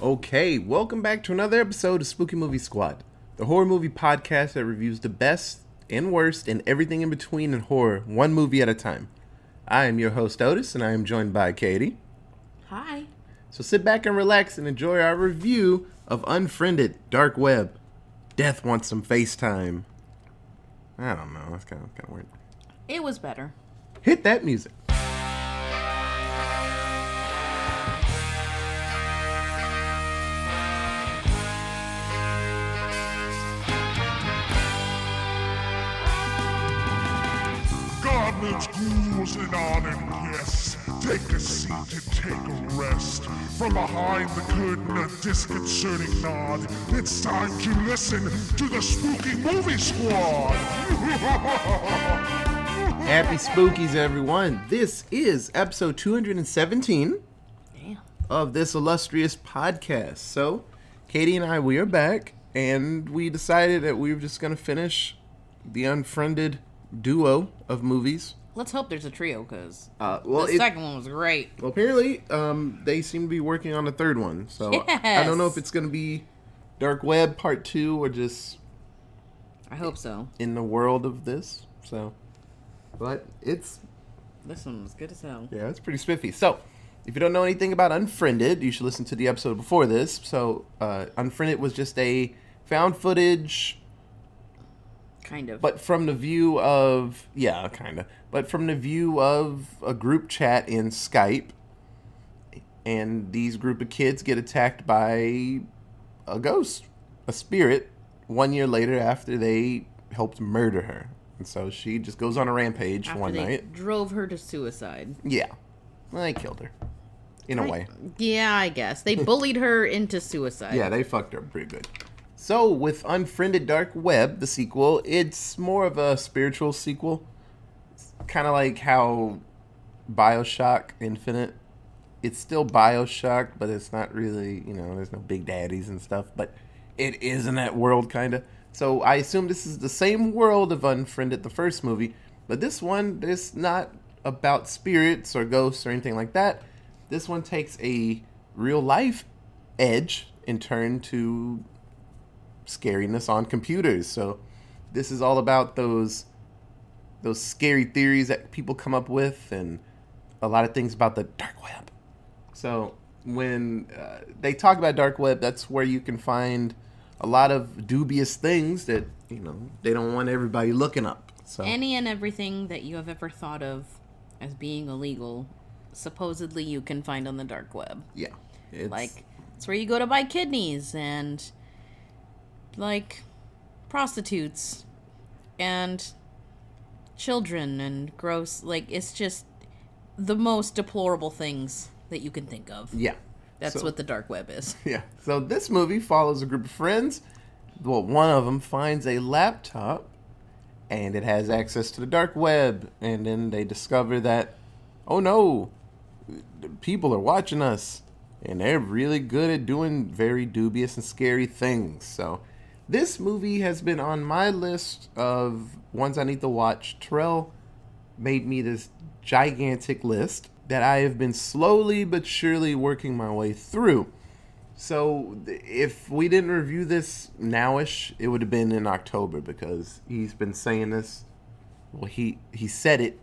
Okay, welcome back to another episode of Spooky Movie Squad, the horror movie podcast that reviews the best and worst and everything in between in horror, one movie at a time. I am your host Otis, and I am joined by Katie. Hi. So sit back and relax and enjoy our review of Unfriended Dark Web. Death wants some FaceTime. I don't know, that's kind of kind of weird. It was better. Hit that music. Goblins, ghouls, and on yes. Take a seat and take a rest. From behind the curtain, a disconcerting nod. It's time to listen to the Spooky Movie Squad. Happy Spookies, everyone. This is episode 217 Damn. of this illustrious podcast. So, Katie and I, we are back, and we decided that we were just going to finish the unfriended duo of movies. Let's hope there's a trio, because Uh, well, the it- second one was great. well, apparently, um, they seem to be working on a third one. So, I don't know if it's going to be Dark Web Part 2 or just I hope so. in the world of this. So, but it's This one was good as hell. Yeah, it's pretty spiffy. So, if you don't know anything about Unfriended, you should listen to the episode before this. So, uh, Unfriended was just a found footage, Kind of. but from the view of yeah, kind of, but from the view of a group chat in Skype, and these group of kids get attacked by a ghost, a spirit, one year later after they helped murder her. And so she just goes on a rampage After one they night. drove her to suicide. Yeah. Well, they killed her. In a way. Yeah, I guess. They bullied her into suicide. Yeah, they fucked her pretty good. So, with Unfriended Dark Web, the sequel, it's more of a spiritual sequel. Kind of like how Bioshock Infinite. It's still Bioshock, but it's not really, you know, there's no big daddies and stuff, but it is in that world, kind of. So, I assume this is the same world of Unfriended, the first movie, but this one is not about spirits or ghosts or anything like that. This one takes a real life edge and turn to scariness on computers. So this is all about those those scary theories that people come up with and a lot of things about the dark web. So when uh, they talk about dark web, that's where you can find a lot of dubious things that you know they don't want everybody looking up. So Any and everything that you have ever thought of as being illegal, supposedly you can find on the dark web. yeah, it's, Like, it's where you go to buy kidneys and, like, prostitutes and children and gross. Like, it's just the most deplorable things that you can think of. yeah. That's So- what the dark web is. Yeah. So this movie follows a group of friends. Well, one of them finds a laptop and it has access to the dark web. And then they discover that, oh no, people are watching us. And they're really good at doing very dubious and scary things. So this movie has been on my list of ones I need to watch. Terrell made me this gigantic list that I have been slowly but surely working my way through. So if we didn't review this nowish, it would have been in October because he's been saying this. Well, he he said it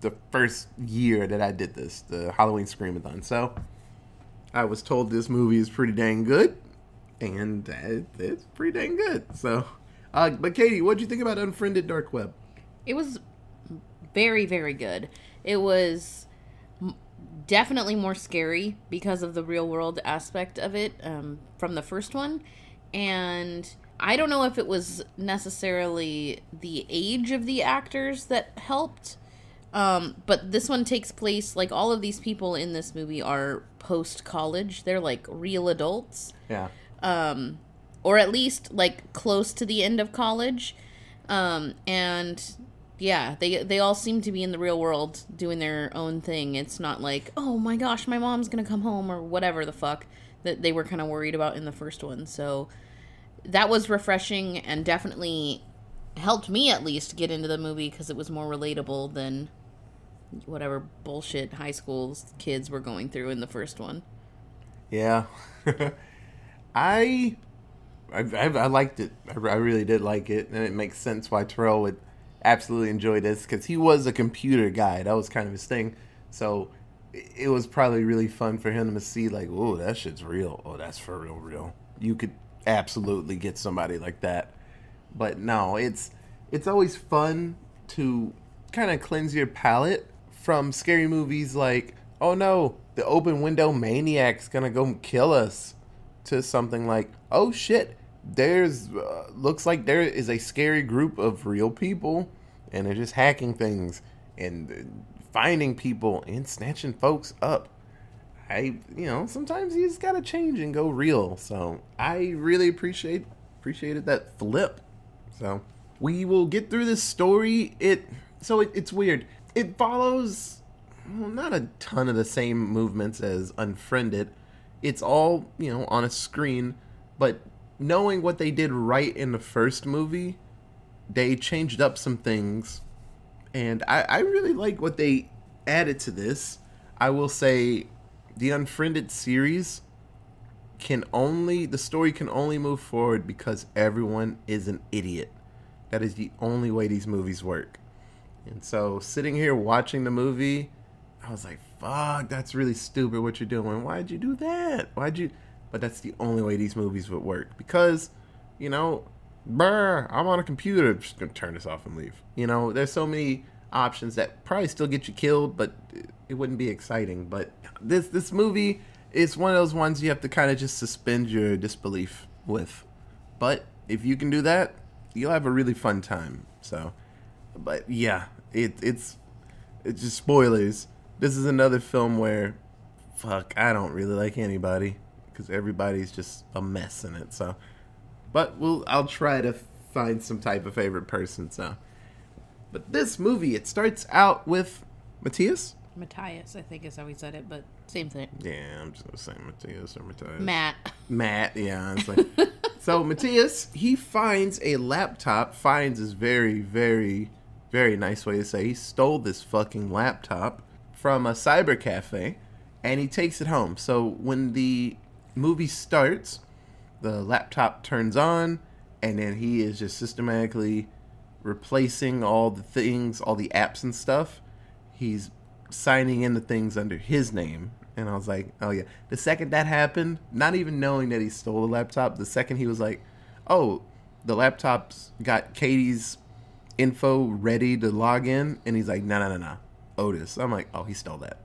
the first year that I did this, the Halloween Screamathon. So I was told this movie is pretty dang good, and it's pretty dang good. So, uh, but Katie, what do you think about Unfriended Dark Web? It was very, very good. It was m- definitely more scary because of the real world aspect of it um, from the first one. And I don't know if it was necessarily the age of the actors that helped. Um, but this one takes place like all of these people in this movie are post college. They're like real adults Yeah. Um, or at least like close to the end of college. Um, and yeah, they they all seem to be in the real world doing their own thing. It's not like, oh my gosh, my mom's gonna come home or whatever the fuck that they were kind of worried about in the first one. So that was refreshing and definitely helped me at least get into the movie because it was more relatable than whatever bullshit high school kids were going through in the first one. Yeah. I, I, I, liked it. I, I really did like it, and it makes sense why Terrell would absolutely enjoy this because he was a computer guy. That was kind of his thing. So it it was probably really fun for him to see, like, oh, that shit's real. Oh, that's for real, real. You could absolutely get somebody like that. But no, it's it's always fun to kind of cleanse your palate from scary movies like, oh no, the open window maniac's gonna go kill us, to something like, oh shit, there's uh, looks like there is a scary group of real people, and they're just hacking things and finding people and snatching folks up. I, you know, sometimes you just gotta change and go real. So I really appreciate appreciated that flip. So we will get through this story. It so it, it's weird. It follows well, not a ton of the same movements as Unfriended. It's all you know on a screen, but knowing what they did right in the first movie, they changed up some things, and I, I really like what they added to this. I will say, the Unfriended series can only the story can only move forward because everyone is an idiot. That is the only way these movies work. And so sitting here watching the movie, I was like, fuck, that's really stupid what you're doing. Why'd you do that? Why'd you but that's the only way these movies would work. Because, you know, brr, I'm on a computer, I'm just gonna turn this off and leave. You know, there's so many options that probably still get you killed, but it wouldn't be exciting. But this this movie is one of those ones you have to kind of just suspend your disbelief with. But if you can do that, you'll have a really fun time. So, but yeah, it it's it's just spoilers. This is another film where, fuck, I don't really like anybody because everybody's just a mess in it. So, but we'll I'll try to find some type of favorite person. So, but this movie it starts out with Matthias. Matthias, I think is how he said it, but same thing. Yeah, I'm just gonna say Matthias or Matthias. Matt. Matt, yeah. It's like, so Matthias, he finds a laptop. Finds is very, very, very nice way to say he stole this fucking laptop from a cyber cafe, and he takes it home. So when the movie starts, the laptop turns on, and then he is just systematically replacing all the things, all the apps and stuff. He's signing in the things under his name. And I was like, oh yeah. The second that happened, not even knowing that he stole the laptop, the second he was like, oh, the laptop's got Katie's info ready to log in, and he's like, no, no, no, no, Otis. I'm like, oh, he stole that.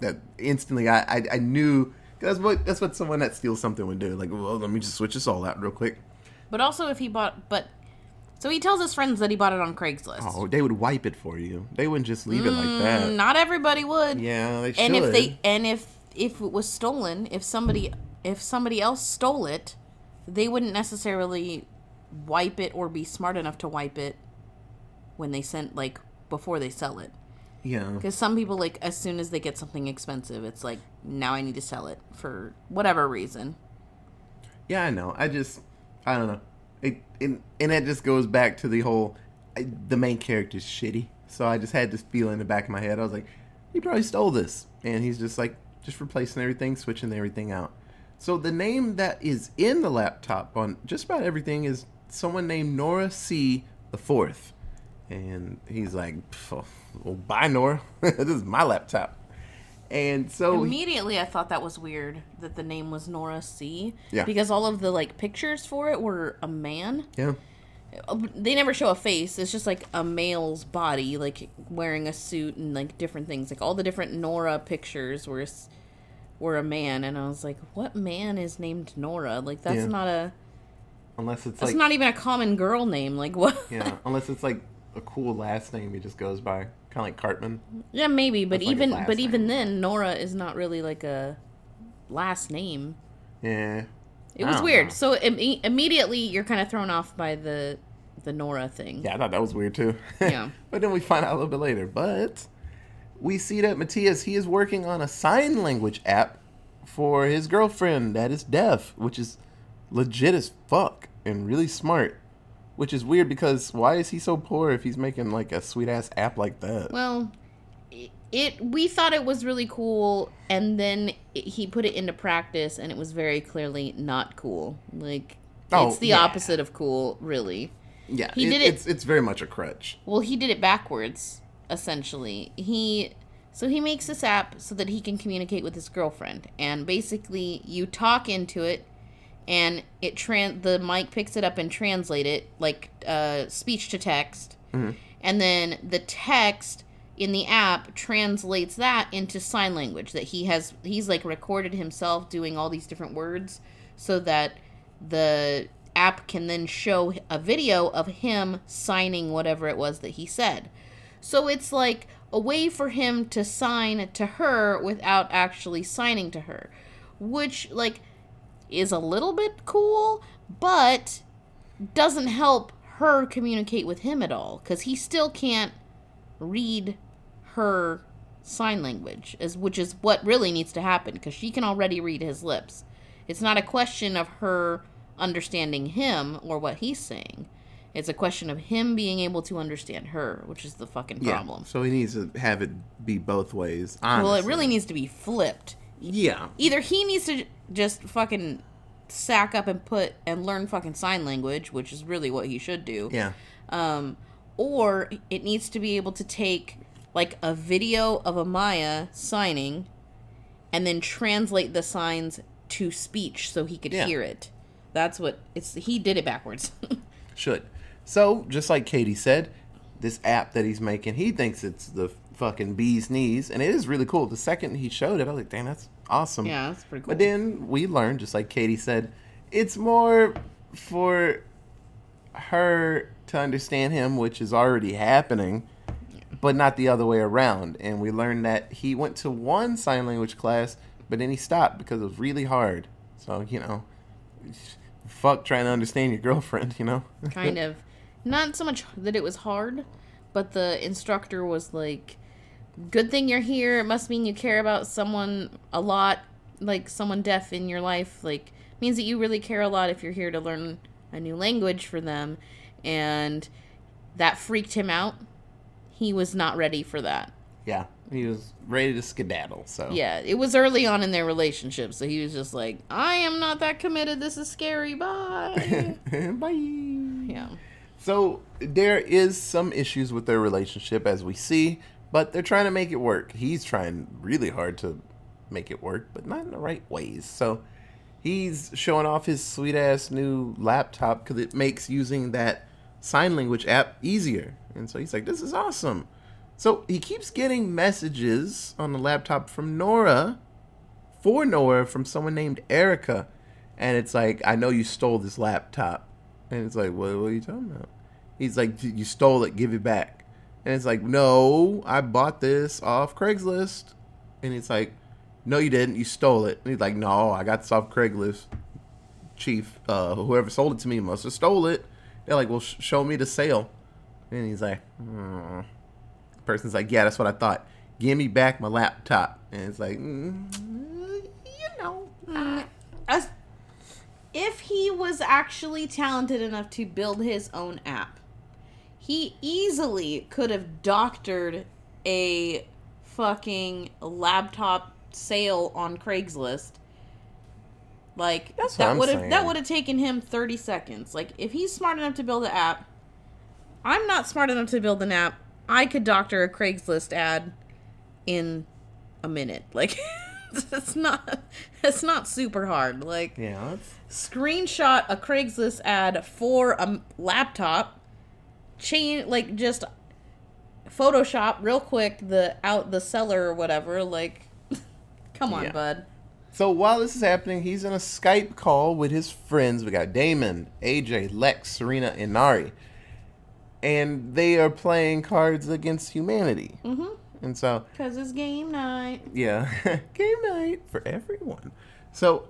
That instantly, I, I, I knew that's what that's what someone that steals something would do. Like, well, let me just switch this all out real quick. But also, if he bought, but so he tells his friends that he bought it on Craigslist. Oh, they would wipe it for you. They wouldn't just leave it like mm, that. Not everybody would. Yeah, they should. and if they and if if it was stolen, if somebody if somebody else stole it, they wouldn't necessarily wipe it or be smart enough to wipe it when they sent like before they sell it. Yeah, Because some people like as soon as they get something expensive, it's like now I need to sell it for whatever reason. yeah, I know. I just, I don't know. It, it and that just goes back to the whole, I, the main character's shitty. So I just had this feeling in the back of my head. I was like, he probably stole this, and he's just like just replacing everything, switching everything out. So the name that is in the laptop on just about everything is someone named Nora C. the Fourth, and he's like, "Pff, "Well, bye, Nora. this is my laptop." And so he- Immediately, I thought that was weird that the name was Nora C. Yeah. Because all of the like pictures for it were a man. yeah, uh, They never show a face. It's just like a male's body, like wearing a suit and like different things. Like all the different Nora pictures were were a man, and I was like, "What man is named Nora? Like that's Yeah. not a unless it's that's like not even a common girl name. Like what? yeah, unless it's like a cool last name he just goes by, kind of like Cartman. Yeah, maybe, but That's like his even last but even name. then, Nora is not really like a last name. Yeah, It I was don't weird. know. So Im- immediately you're kind of thrown off by the the Nora thing. Yeah, I thought that was weird too. Yeah. but then we find out a little bit later. But we see that Matthias he is working on a sign language app for his girlfriend that is deaf, which is legit as fuck and really smart. Which is weird because why is he so poor if he's making like a sweet ass app like that? Well, it we thought it was really cool and then it, he put it into practice and it was very clearly not cool like Oh, it's the yeah. opposite of cool really Yeah, He did it- It's it's very much a crutch. well he did it backwards essentially he so he makes this app so that he can communicate with his girlfriend and basically you talk into it and it tran the mic picks it up and translate it like uh, speech to text. And then the text in the app translates that into sign language that he has he's like recorded himself doing all these different words so that the app can then show a video of him signing whatever it was that he said. So it's like a way for him to sign to her without actually signing to her which like is a little bit cool but doesn't help her communicate with him at all because he still can't read her sign language as which is what really needs to happen because she can already read his lips it's not a question of her understanding him or what he's saying it's a question of him being able to understand her which is the fucking problem. Yeah. So he needs to have it be both ways. Honestly. well it really needs to be flipped Yeah. either he needs to just fucking sack up and put and learn fucking sign language which is really what he should do Yeah. um, or it needs to be able to take like a video of Amaya signing and then translate the signs to speech so he could Yeah. hear it. That's what it's he did it backwards. Should. So, just like Katie said, this app that he's making, he thinks it's the fucking bee's knees, and it is really cool. The second he showed it, I was like, damn, that's awesome. yeah, that's pretty cool. But then we learned, just like Katie said, it's more for her to understand him, which is already happening, but not the other way around. And we learned that he went to one sign language class, but then he stopped because it was really hard. So, you know, fuck trying to understand your girlfriend, you know? kind of not so much that it was hard, but the instructor was like, "Good thing you're here. It must mean you care about someone a lot, like someone deaf in your life. Like means that you really care a lot if you're here to learn a new language for them." And that freaked him out. He was not ready for that. Yeah, he was ready to skedaddle. So Yeah, it was early on in their relationship, so he was just like, "I am not that committed. This is scary. Bye." bye. yeah. So there is some issues with their relationship as we see, but they're trying to make it work. He's trying really hard to make it work, but not in the right ways. So he's showing off his sweet ass new laptop because it makes using that sign language app easier. And so he's like, "This is awesome." So he keeps getting messages on the laptop from Nora, for Nora, from someone named Erica, and it's like, "I know you stole this laptop." And it's like, what, what are you talking about? He's like, you stole it, give it back. And it's like, no, I bought this off Craigslist. And it's like, no, you didn't. You stole it. And he's like, no, I got this off Craigslist. Chief, uh, whoever sold it to me must have stole it. They're like, well, sh- show me the sale. And he's like, hmm. The person's like, yeah, that's what I thought. Give me back my laptop. And it's like, mm, you know. As if he was actually talented enough to build his own app, he easily could have doctored a fucking laptop sale on Craigslist. Like That's that would have that would have taken him 30 seconds. Like if he's smart enough to build an app, I'm not smart enough to build an app. I could doctor a Craigslist ad in a minute. Like it's not it's not super hard. Like Yeah, that's screenshot a Craigslist ad for a laptop, chain like just Photoshop real quick the out the seller or whatever. Like, come on, Yeah. bud. So while this is happening, he's in a Skype call with his friends. We got Damon, AJ, Lex, Serena, and Nari. And they are playing Cards Against Humanity. Mm-hmm. And so, Cause it's game night. yeah, game night for everyone. So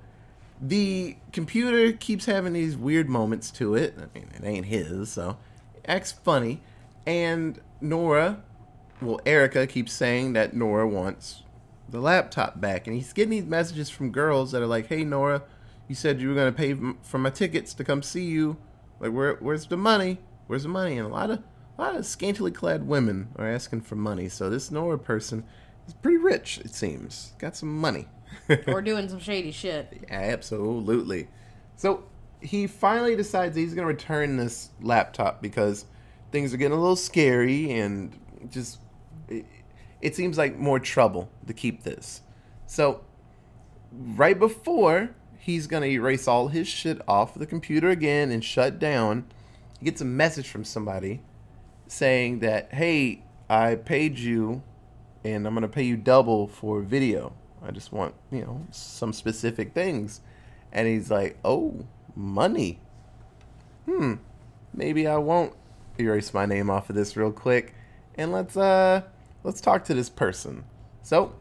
the computer keeps having these weird moments to it. I mean, it ain't his, so acts funny. And Nora, well, Erica keeps saying that Nora wants the laptop back, and he's getting these messages from girls that are like, "Hey, Nora, you said you were gonna pay for my tickets to come see you. Like, where, where's the money? Where's the money?" And a lot of, a lot of scantily clad women are asking for money. So this Nora person is pretty rich, it seems. Got some money. or doing some shady shit. Absolutely. So he finally decides he's going to return this laptop because things are getting a little scary and just it, it seems like more trouble to keep this. So right before he's going to erase all his shit off the computer again and shut down, he gets a message from somebody saying that, "Hey, I paid you and I'm going to pay you double for video. I just want, you know, some specific things." And he's like, "Oh, money. Hmm. Maybe I won't erase my name off of this real quick and let's uh let's talk to this person." So,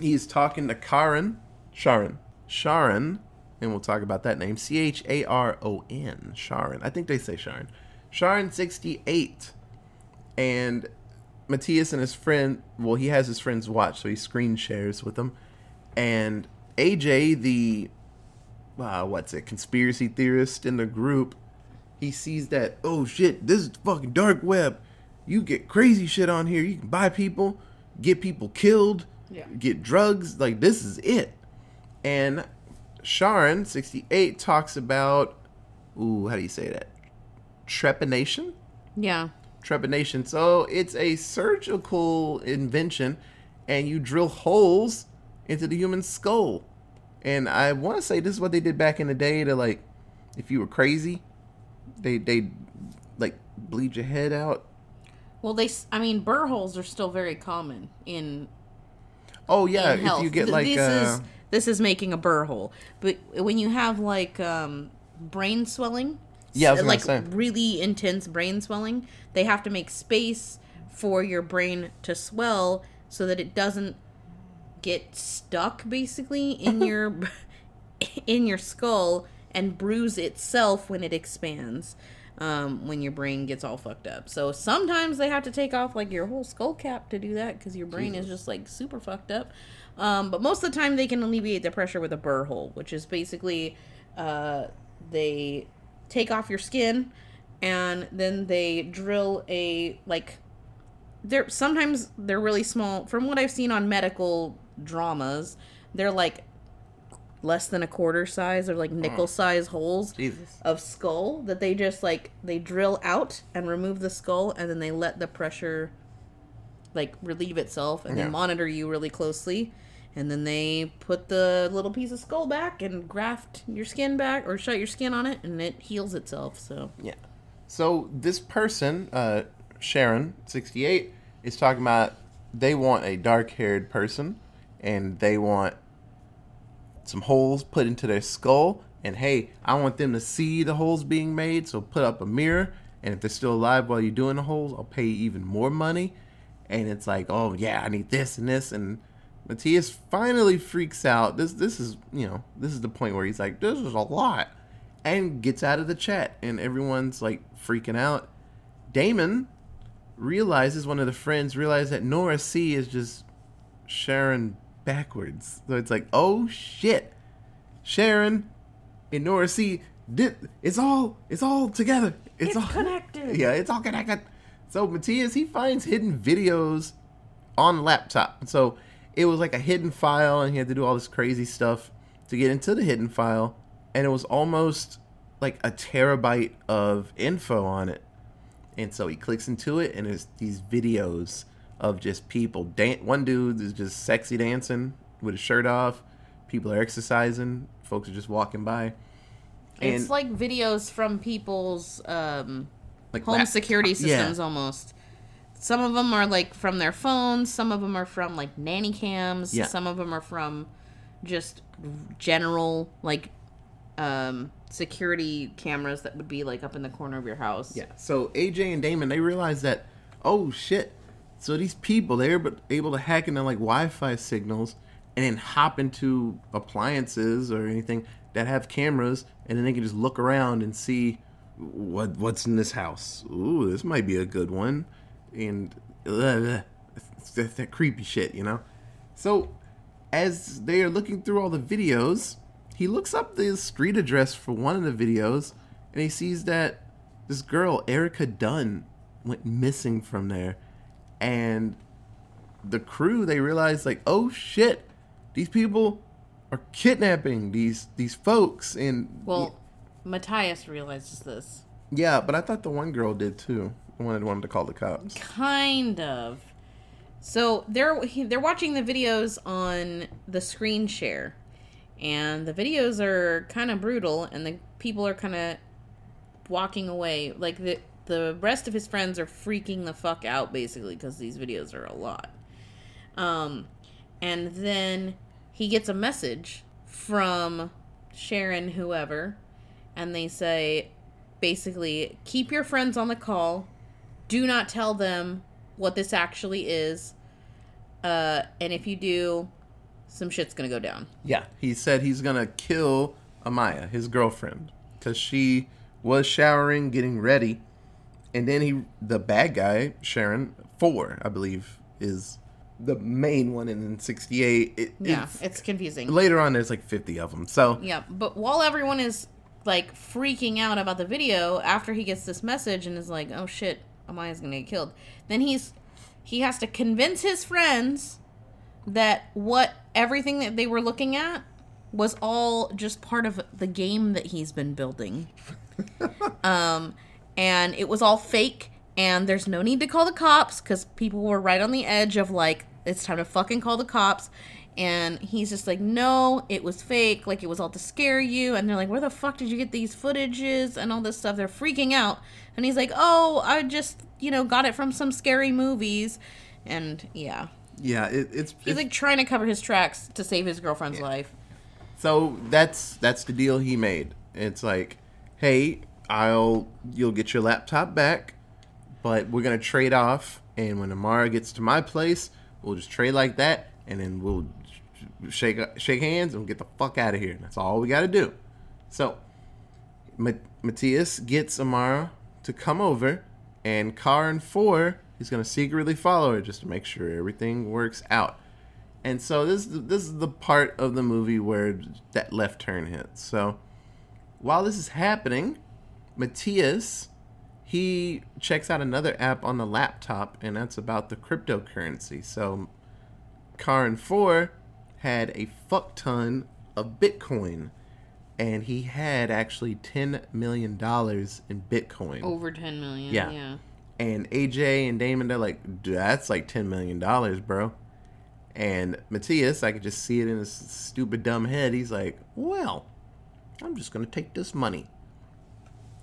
he's talking to Karen, Sharon, Sharon, and we'll talk about that name. C H A R O N, Sharon. I think they say Sharon. Sharon 68. And Matthias and his friend, well, he has his friends watch, so he screen shares with them. And AJ, the uh, what's it, conspiracy theorist in the group, he sees that, oh shit, this is fucking dark web. You get crazy shit on here. You can buy people, get people killed, Yeah. get drugs. Like, this is it. And Sharon, 68, talks about, ooh, how do you say that? Trepanation? Yeah. Trepanation. So it's a surgical invention, and you drill holes into the human skull. And I want to say this is what they did back in the day to like, if you were crazy, they they like bleed your head out. Well, they. I mean, burr holes are still very common in Oh yeah, in if you get like this uh, is this is making a burr hole, but when you have like um, brain swelling, Yeah, like say. really intense brain swelling, they have to make space for your brain to swell so that it doesn't get stuck basically in your in your skull and bruise itself when it expands um, when your brain gets all fucked up. So sometimes they have to take off like your whole skull cap to do that because your brain is just like super fucked up. Um, but most of the time they can alleviate the pressure with a burr hole which is basically uh, they take off your skin and then they drill a like they're sometimes they're really small. From what i've seen on medical dramas they're like less than a quarter size or like nickel size holes Jesus. of skull that they just like they drill out and remove the skull and then they let the pressure like relieve itself and Yeah. they monitor you really closely and then they put the little piece of skull back and graft your skin back or shut your skin on it and it heals itself so Yeah. So this person, uh, Sharon, 68, is talking about they want a dark haired person and they want some holes put into their skull. And hey, I want them to see the holes being made, so put up a mirror. And if they're still alive while you're doing the holes, I'll pay you even more money. And it's like, oh yeah, I need this and this. And Matthias finally freaks out. This this is you know this is the point where he's like, this is a lot, and gets out of the chat. And everyone's like freaking out. Damon realizes one of the friends realizes that Nora C is just Sharon backwards. So it's like, oh shit, Sharon and Nora C did it's all it's all together. It's, It's all connected. Yeah, it's all connected. So Matthias he finds hidden videos on laptop. So it was like a hidden file, and he had to do all this crazy stuff to get into the hidden file, and it was almost like a terabyte of info on it. And so he clicks into it, and there's these videos of just people. Dan- one dude is just sexy dancing with his shirt off. People are exercising. Folks are just walking by. it's like videos from people's um Like home laptop- security yeah. systems almost. Some of them are like from their phones, some of them are from like nanny cams, Yeah. some of them are from just general like um security cameras that would be like up in the corner of your house. Yeah. So AJ and Damon they realized that oh shit. So these people they're able- to hack into like Wi-Fi signals and then hop into appliances or anything that have cameras and then they can just look around and see what what's in this house. Ooh, this might be a good one. And uh, that, that creepy shit, you know. So as they are looking through all the videos, he looks up the street address for one of the videos and he sees that this girl, Erica Dunn, went missing from there. And the crew they realize like, oh shit, these people are kidnapping these these folks, and Well, Matthias realizes this. yeah, but I thought the one girl did too. The one that wanted to call the cops. Kind of. So they're they're watching the videos on the screen share, and the videos are kind of brutal, and the people are kind of walking away. Like the the rest of his friends are freaking the fuck out basically because these videos are a lot. Um, and then he gets a message from Sharon, whoever, and they say basically keep your friends on the call do not tell them what this actually is. Uh, and if you do, some shit's gonna go down. Yeah, he said he's gonna kill Amaya, his girlfriend, because she was showering, getting ready, and then he, the bad guy, Sharon Four, I believe, is the main one, and then '68, it, Yeah, it's, it's confusing. later on there's like 50 of them. So Yeah, but while everyone is like freaking out about the video, after he gets this message and is like, "Oh shit, Amaya's gonna get killed," then he's he has to convince his friends that what everything that they were looking at was all just part of the game that he's been building. um, and it was all fake. And there's no need to call the cops because people were right on the edge of like, it's time to fucking call the cops. And he's just like, no, it was fake. Like, it was all to scare you. And they're like, where the fuck did you get these footages and all this stuff? They're freaking out. And he's like, oh, I just, you know, got it from some scary movies. And yeah, yeah, it, it's, he's it's like trying to cover his tracks to save his girlfriend's life. so that's that's the deal he made. It's like, hey, I'll you'll get your laptop back, but we're gonna trade off. And when Amara gets to my place, we'll just trade like that, and then we'll shake shake hands and get the fuck out of here. That's all we got to do. So, Ma- Matthias gets Amara to come over, and Karin Four he's gonna secretly follow her just to make sure everything works out. And so this this is the part of the movie where that left turn hits. So while this is happening, Matthias he checks out another app on the laptop, and that's about the cryptocurrency. So Karin Four had a fuck ton of Bitcoin, and he had actually ten million dollars in Bitcoin. Over 10 million. Yeah. yeah. And AJ and Damon, they're like, that's like ten million dollars, bro. And Matthias, I could just see it in his stupid dumb head. He's like, well, I'm just gonna take this money.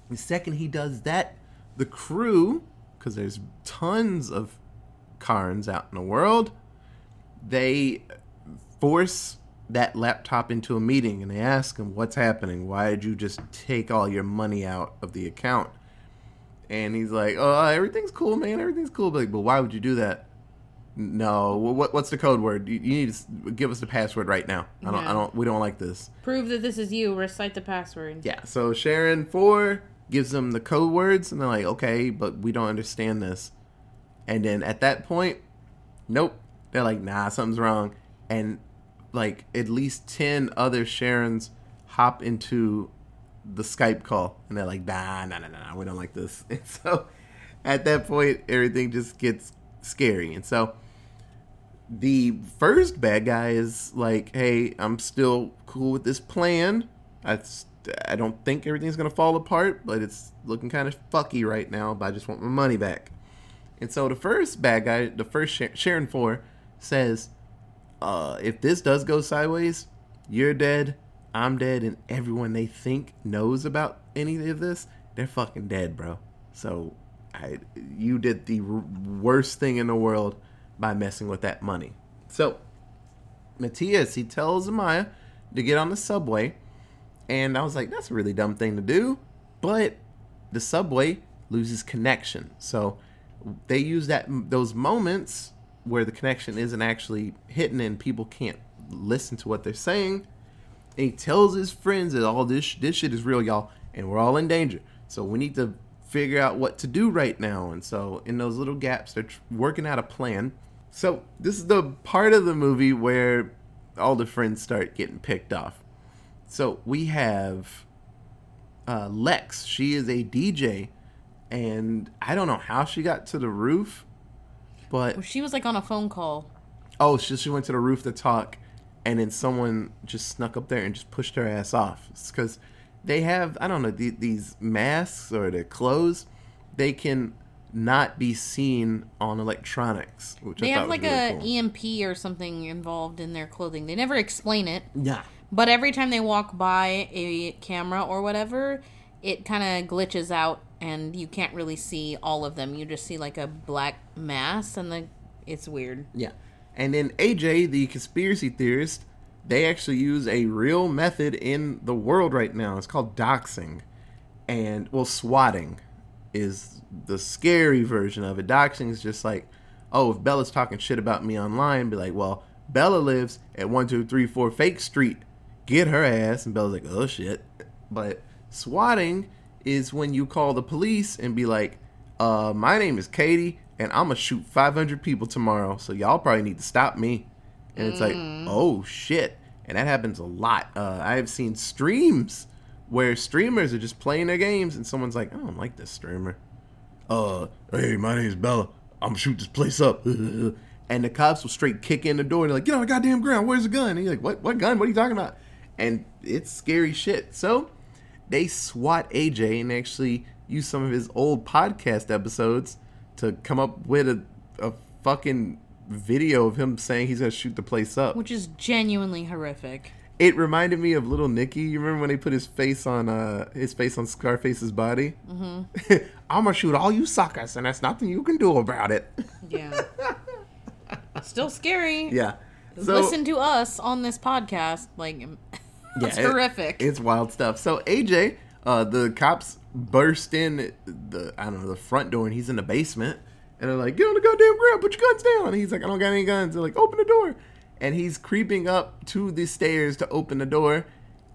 The second he does that, the crew, because there's tons of Karns out in the world, they force that laptop into a meeting and they ask him what's happening. Why did you just take all your money out of the account? And he's like, "Oh, everything's cool, man. Everything's cool." But, like, but why would you do that? No. What, what's the code word? You, you need to give us the password right now. I don't. Yeah. I don't. We don't like this. Prove that this is you. Recite the password. Yeah. So Sharon four gives them the code words, and they're like, "Okay, but we don't understand this." And then at that point, nope. They're like, "Nah, something's wrong." And like at least ten other Sharons hop into the Skype call, and they're like, "Nah, nah, nah, nah, we don't like this." And so at that point, everything just gets scary, and so the first bad guy is like, "Hey, I'm still cool with this plan. I, I don't think everything's gonna fall apart, but it's looking kind of fucky right now. But I just want my money back." And so the first bad guy, the first Sha- Sharon Four, says, uh, "If this does go sideways, you're dead, I'm dead, and everyone they think knows about any of this, they're fucking dead, bro. So, I, you did the r- worst thing in the world by messing with that money." So, Matthias, he tells Amaya to get on the subway, and I was like, "That's a really dumb thing to do," but the subway loses connection. So they use that those moments where the connection isn't actually hitting and people can't listen to what they're saying. And he tells his friends that all this this shit is real, y'all, and we're all in danger. So we need to figure out what to do right now. And so in those little gaps, they're working out a plan. So this is the part of the movie where all the friends start getting picked off. So we have uh, Lex. She is a DJ, and I don't know how she got to the roof, but She was like on a phone call. Oh, she, she went to the roof to talk, and then someone just snuck up there and just pushed her ass off. because they have I don't know the, these masks or the clothes, they can not be seen on electronics. Which They I have like a cool. EMP or something involved in their clothing. They never explain it, yeah. But every time they walk by a camera or whatever, it kind of glitches out and you can't really see all of them. You just see like a black mass and the it's weird. Yeah. And then AJ, the conspiracy theorist, they actually use a real method in the world right now. It's called doxing. And, well, swatting is the scary version of it. Doxing is just like, oh, if Bella's talking shit about me online, be like, well, Bella lives at 1234 Fake Street. Get her ass. And Bella's like, oh shit. But swatting is when you call the police and be like, uh, my name is Katie, and I'm gonna shoot 500 people tomorrow, so y'all probably need to stop me. And it's like, oh shit. And that happens a lot. Uh, I have seen streams where streamers are just playing their games, and someone's like, I don't like this streamer. Uh, hey, my name is Bella. I'm gonna shoot this place up. and the cops will straight kick in the door. They're like, get on the goddamn ground. Where's the gun? And you're like, what? What gun? What are you talking about? And it's scary shit. So they swat AJ and actually use some of his old podcast episodes to come up with a, a fucking video of him saying he's gonna shoot the place up. Which is genuinely horrific. It reminded me of Little Nicky. You remember when they put his face on uh his face on Scarface's body? Mm-hmm. I'm gonna shoot all you suckers, and that's nothing you can do about it. Yeah. Still scary. yeah. So Listen to us on this podcast. Like, it's it- horrific. it's wild stuff. So AJ, uh, the cops burst in the I don't know the front door, and he's in the basement, and they're like, "Get on the goddamn ground, put your guns down." And he's like, "I don't got any guns." They're like, "Open the door," and he's creeping up to the stairs to open the door,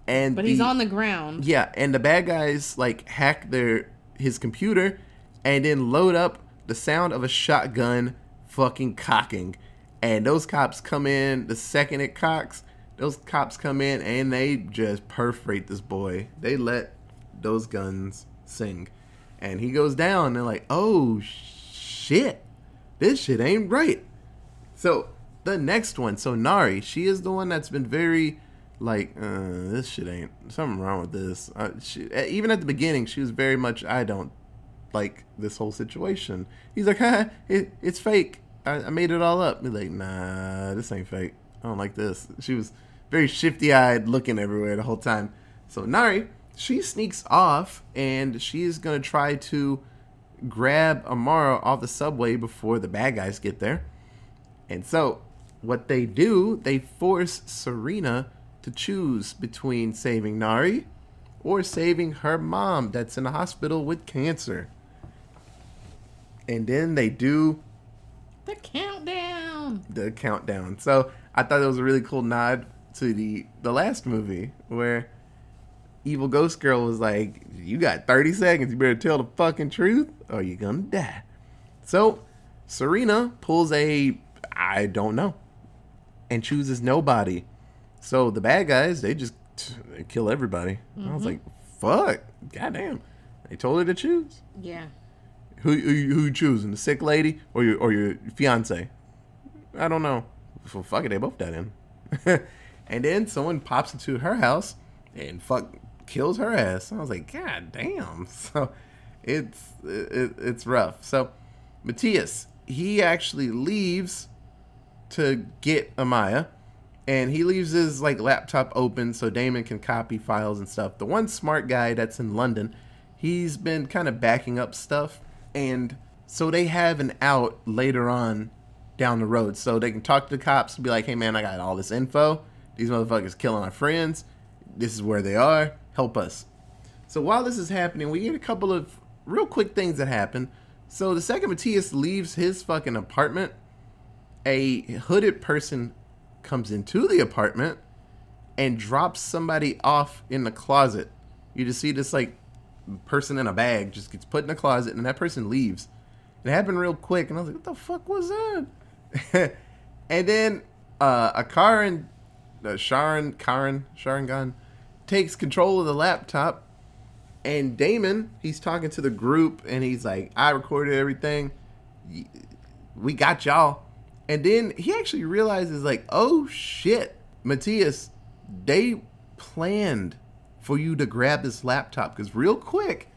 and but he's on the ground. Yeah, and the bad guys like hack their his computer and then load up the sound of a shotgun fucking cocking. And those cops come in the second it cocks, those cops come in and they just perforate this boy. They let those guns sing. And he goes down and they're like, "Oh shit. This shit ain't right." So the next one, so Nari, she is the one that's been very like, uh, this shit ain't something wrong with this. Uh, she, even at the beginning, she was very much, I don't like this whole situation. He's like, it, it's fake. I, I made it all up. Be like, nah, this ain't fake. I don't like this. She was very shifty eyed, looking everywhere the whole time. So Nari, she sneaks off and she is gonna try to grab Amara off the subway before the bad guys get there. And so, what they do, they force Serena to choose between saving Nari or saving her mom that's in the hospital with cancer. And then they do The countdown. the countdown. So I thought it was a really cool nod to the the last movie where Evil Ghost Girl was like, "You got 30 seconds. You better tell the fucking truth, or you're gonna die." So Serena pulls a I don't know, and chooses nobody. So the bad guys they just they kill everybody. I was mm-hmm. like, "Fuck, goddamn!" They told her to choose. Yeah. Who who, who you choosing? The sick lady or your or your fiance? I don't know. Fuck it, they both died in. and then someone pops into her house and fuck kills her ass. I was like, God damn. So it's it, it's rough. So Matthias, he actually leaves to get Amaya. And he leaves his like laptop open so Damon can copy files and stuff. The one smart guy that's in London, he's been kind of backing up stuff and so they have an out later on down the road so they can talk to the cops and be like hey man i got all this info these motherfuckers killing our friends. This is where they are. Help us. So while this is happening we get a couple of real quick things that happen. So the second matthias leaves his fucking apartment a hooded person comes into the apartment and drops somebody off in the closet. You just see this like person in a bag just gets put in a closet and that person leaves. It happened real quick and I was like, what the fuck was that? and then uh, a Karen, uh, Sharon, Karen, Sharon Gunn takes control of the laptop and Damon, he's talking to the group and he's like, I recorded everything. We got y'all. And then he actually realizes, like, oh shit, Matthias, they planned for you to grab this laptop. Because real quick,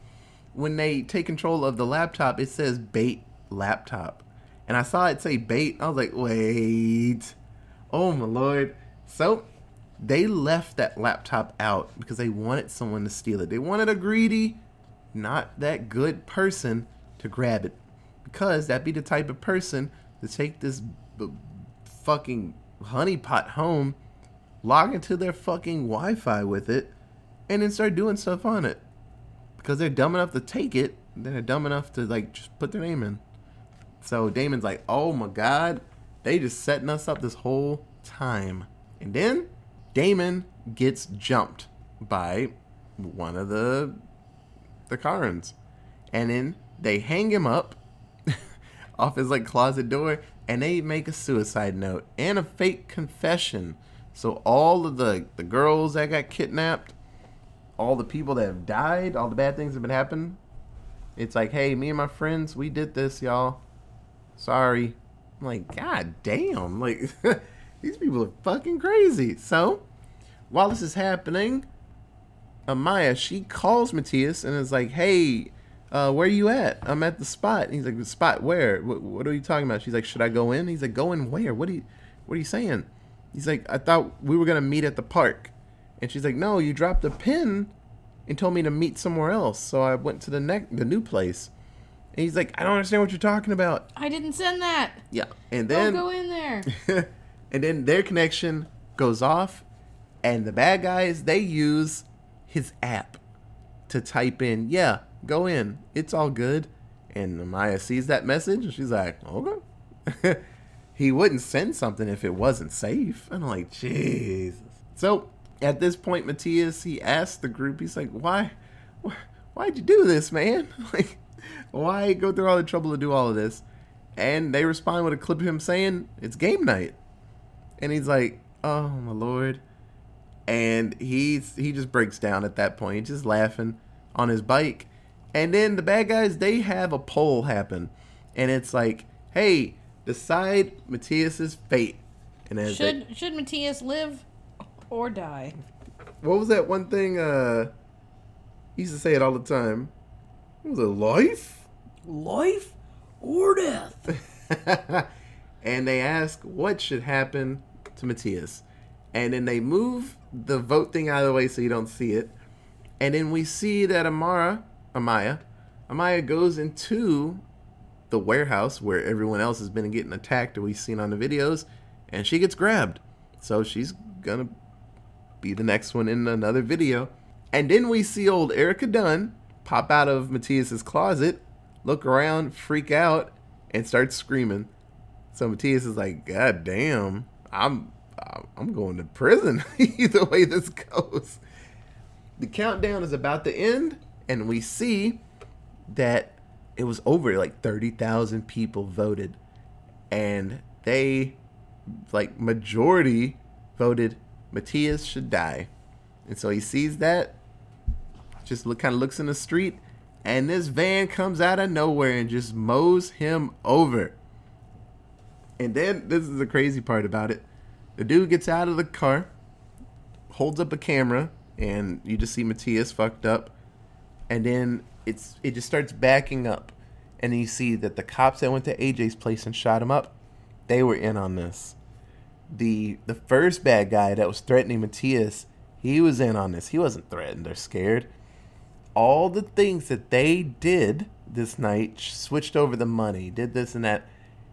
when they take control of the laptop, it says bait laptop. And I saw it say bait. I was like, wait. Oh my lord. So they left that laptop out because they wanted someone to steal it. They wanted a greedy, not that good person to grab it. Because that'd be the type of person to take this b- fucking honeypot home, log into their fucking Wi Fi with it, and then start doing stuff on it. Because they're dumb enough to take it, they're dumb enough to like just put their name in. So Damon's like, oh my god, they just setting us up this whole time. And then Damon gets jumped by one of the the Charons. And then they hang him up off his like closet door and they make a suicide note and a fake confession. So all of the the girls that got kidnapped, all the people that have died, all the bad things that have been happening, it's like, hey, me and my friends, we did this, y'all. Sorry. I'm like, god damn, like these people are fucking crazy. So while this is happening, Amaya she calls Matthias and is like, hey, uh, where are you at? I'm at the spot. And he's like, the spot where? What, what are you talking about? She's like, should I go in? He's like, go in where? What are you, what are you saying? He's like, I thought we were gonna meet at the park. And she's like, no, you dropped a pin and told me to meet somewhere else. So I went to the next, the new place. And he's like, I don't understand what you're talking about. I didn't send that. Yeah. And then. Don't go in there. and then their connection goes off and the bad guys they use his app to type in yeah go in. It's all good. And maya sees that message and she's like okay. He wouldn't send something if it wasn't safe. And i'm like jesus. So at this point matthias he asks the group he's like why why'd you do this man? Like why go through all the trouble to do all of this? And they respond with a clip of him saying it's game night and he's like, "Oh my lord," and he's he just breaks down at that point, he's just laughing on his bike. And then the bad guys they have a poll happen, and it's like, "Hey, decide Matthias's fate." And as they- should should Matthias live or die? what was that one thing? Uh, he used to say it all the time. What was it life? Life or death? and they ask what should happen to Matthias. And then they move the vote thing out of the way so you don't see it. And then we see that Amara, Amaya, Amaya goes into the warehouse where everyone else has been getting attacked we've seen on the videos, and she gets grabbed. So she's gonna be the next one in another video. And then we see old Erica Dunn pop out of Matthias's closet, look around, freak out, and start screaming. So Matthias is like, God damn, I'm uh, I'm going to prison either way this goes. The countdown is about to end, and we see that it was over like 30,000 people voted and they like majority voted Matthias should die. And so he sees that just look kind of looks in the street and this van comes out of nowhere and just mows him over. And then this is the crazy part about it. The dude gets out of the car, holds up a camera, and you just see Matthias fucked up. And then it's it just starts backing up. And you see that the cops that went to AJ's place and shot him up, they were in on this. The the first bad guy that was threatening Matthias, he was in on this. He wasn't threatened or scared. All the things that they did this night, switched over the money, did this and that.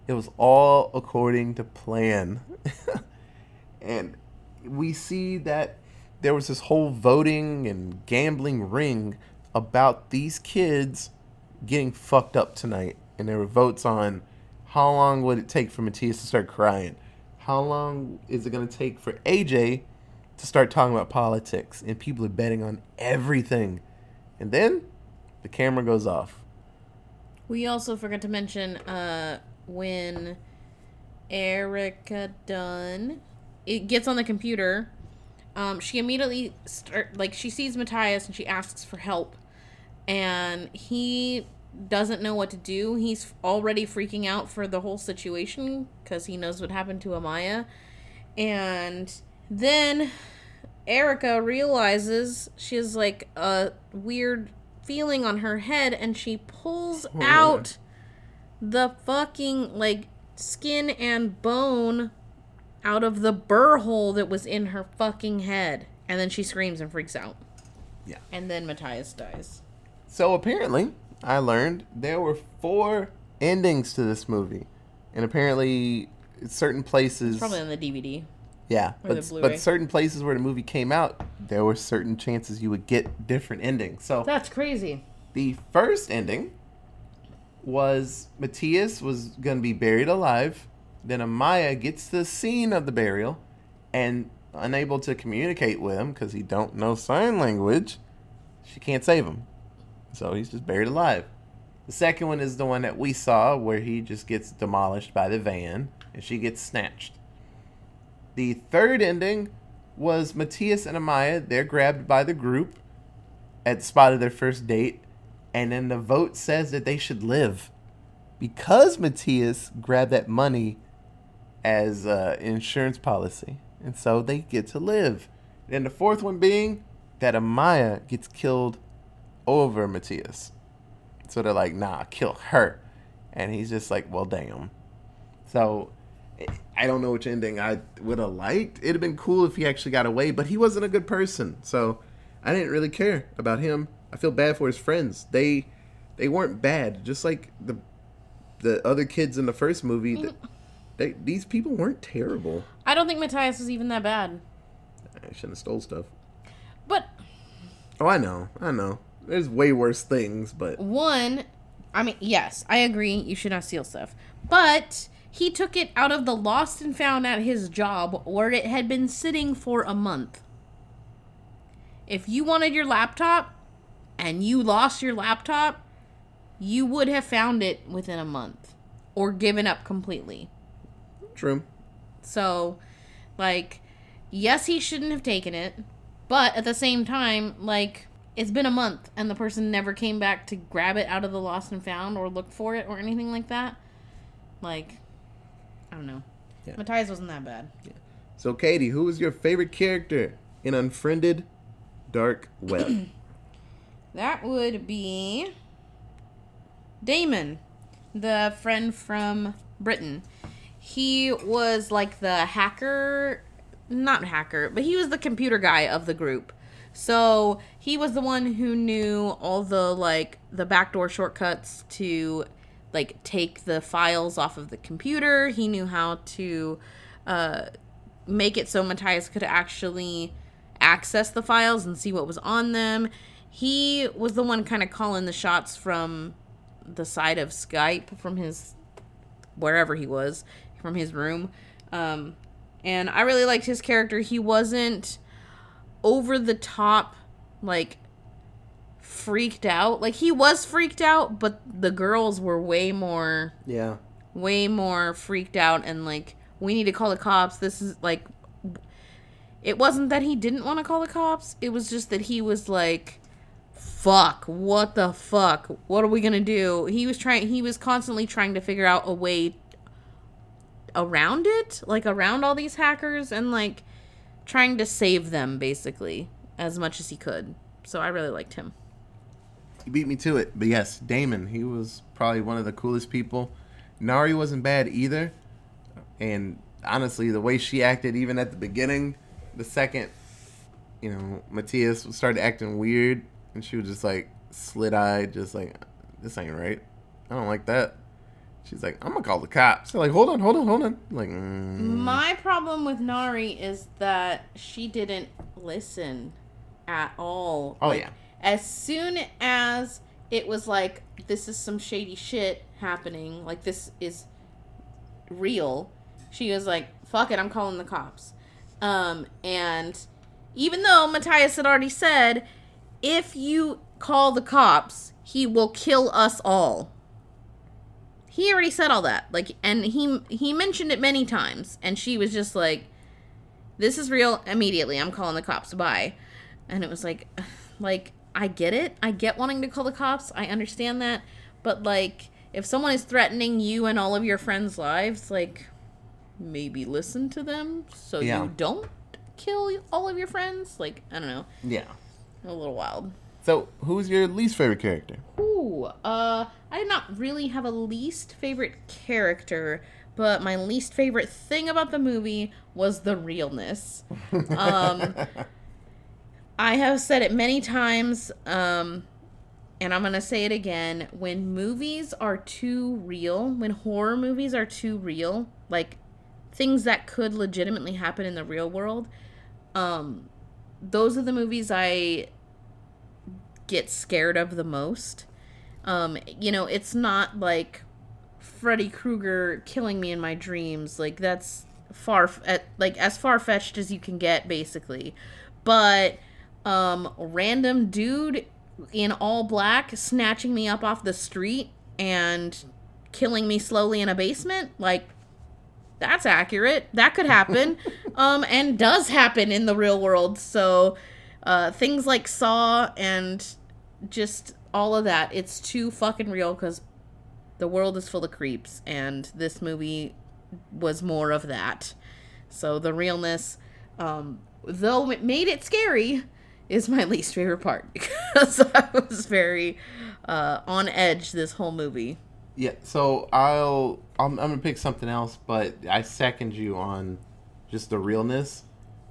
It was all according to plan. and we see that there was this whole voting and gambling ring about these kids getting fucked up tonight. And there were votes on how long would it take for Matthias to start crying? How long is it going to take for AJ to start talking about politics? And people are betting on everything. And then the camera goes off. We also forgot to mention uh, when Erica Dunn it gets on the computer. Um, she immediately start like she sees Matthias and she asks for help, and he doesn't know what to do. He's already freaking out for the whole situation because he knows what happened to Amaya. And then Erica realizes she has like a weird feeling on her head and she pulls out the fucking like skin and bone out of the burr hole that was in her fucking head. And then she screams and freaks out. Yeah. And then Matthias dies. So apparently, I learned there were four endings to this movie, and apparently, certain places. Probably on the DVD. yeah, or but, but certain places where the movie came out, there were certain chances you would get different endings. So That's crazy. the first ending was Matthias was going to be buried alive. Then Amaya gets the scene of the burial, and unable to communicate with him because he don't know sign language, she can't save him. So he's just buried alive. The second one is the one that we saw where he just gets demolished by the van and she gets snatched. The third ending was Matthias and Amaya. They're grabbed by the group at the spot of their first date, and then the vote says that they should live because Matthias grabbed that money as uh, insurance policy, and so they get to live. And the fourth one being that Amaya gets killed over Matthias. So they're like, nah, kill her. And he's just like, well, damn. So I don't know which ending I would have liked. It'd have been cool if he actually got away, but he wasn't a good person. So I didn't really care about him. I feel bad for his friends. They they weren't bad, just like the the other kids in the first movie. That they, these people weren't terrible. I don't think Matthias was even that bad. I shouldn't have stole stuff. But Oh, I know, I know. There's way worse things, but one, I mean, yes, I agree. You should not steal stuff. But he took it out of the lost and found at his job where it had been sitting for a month. If you wanted your laptop and you lost your laptop, you would have found it within a month or given up completely. true. So, like, yes, he shouldn't have taken it, but at the same time, like, it's been a month and the person never came back to grab it out of the lost and found or look for it or anything like that. Like, I don't know. Yeah. Matthias wasn't that bad. Yeah. So, Katie, who was your favorite character in Unfriended Dark Web? That would be Damon, the friend from Britain. He was like the hacker, not hacker, but he was the computer guy of the group. So he was the one who knew all the like the backdoor shortcuts to like take the files off of the computer. He knew how to uh, make it so Matthias could actually access the files and see what was on them. He was the one kind of calling the shots from the side of Skype from his wherever he was from his room. Um, and I really liked his character. He wasn't over the top like freaked out. Like he was freaked out, but the girls were way more yeah. way more freaked out and like we need to call the cops. This is like it wasn't that he didn't want to call the cops. It was just that he was like fuck, what the fuck? What are we to do? He was trying he was constantly trying to figure out a way around it, like around all these hackers and like trying to save them basically as much as he could. So I really liked him. He beat me to it. But yes, Damon, he was probably one of the coolest people. Nari wasn't bad either. And honestly, the way she acted, even at the beginning, the second, you know, Matthias started acting weird, and she was just like slit eyed, just like, this ain't right. I don't like that. She's like, I'm gonna call the cops. They're like, hold on, hold on, hold on. I'm like, mm. My problem with Nari is that she didn't listen at all. Oh, Like, yeah. As soon as it was like, this is some shady shit happening, like this is real, she was like, fuck it, I'm calling the cops. Um, and even though Matthias had already said, if you call the cops, he will kill us all he already said all that like and he he mentioned it many times and she was just like this is real immediately i'm calling the cops bye and it was like like i get it i get wanting to call the cops i understand that But like, if someone is threatening you and all of your friends' lives, like, maybe listen to them so Yeah. you don't kill all of your friends. Like, I don't know, Yeah. A little wild. So, who's your least favorite character? Ooh, uh, I did not really have a least favorite character, but my least favorite thing about the movie was the realness. Um, I have said it many times, um, and I'm gonna say it again. When movies are too real, when horror movies are too real, like things that could legitimately happen in the real world, um, those are the movies I get scared of the most. Um, you know, it's not like Freddy Krueger killing me in my dreams. Like that's far at like as far fetched as you can get, basically. But um, random dude in all black snatching me up off the street and killing me slowly in a basement, like that's accurate. That could happen, um, and does happen in the real world. So uh, things like Saw and just all of that, it's too fucking real because the world is full of creeps, and this movie was more of that. So the realness, um, though it made it scary, is my least favorite part because I was very uh, on edge this whole movie. Yeah, so I'll I'm, I'm gonna pick something else, but I second you on just the realness.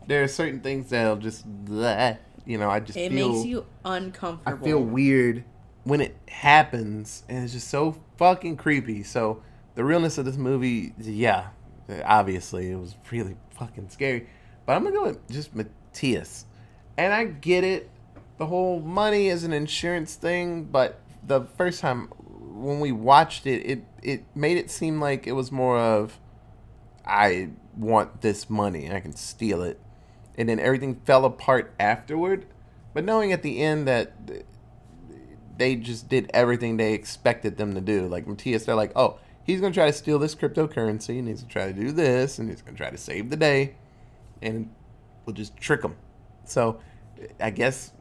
There are certain things that'll just, bleh, you know, I just It feel makes you uncomfortable. I feel weird when it happens, and it's just so fucking creepy. So the realness of this movie, yeah, obviously it was really fucking scary. But I'm gonna go with just Matthias, and I get it. The whole money is an insurance thing, but the first time when we watched it, it it made it seem like it was more of I want this money, I can steal it, and then everything fell apart afterward. But knowing at the end that they just did everything they expected them to do, like Matthias, they're like, oh, he's gonna try to steal this cryptocurrency, and he's gonna try to do this, and he's gonna try to save the day, and we'll just trick him. So, I guess,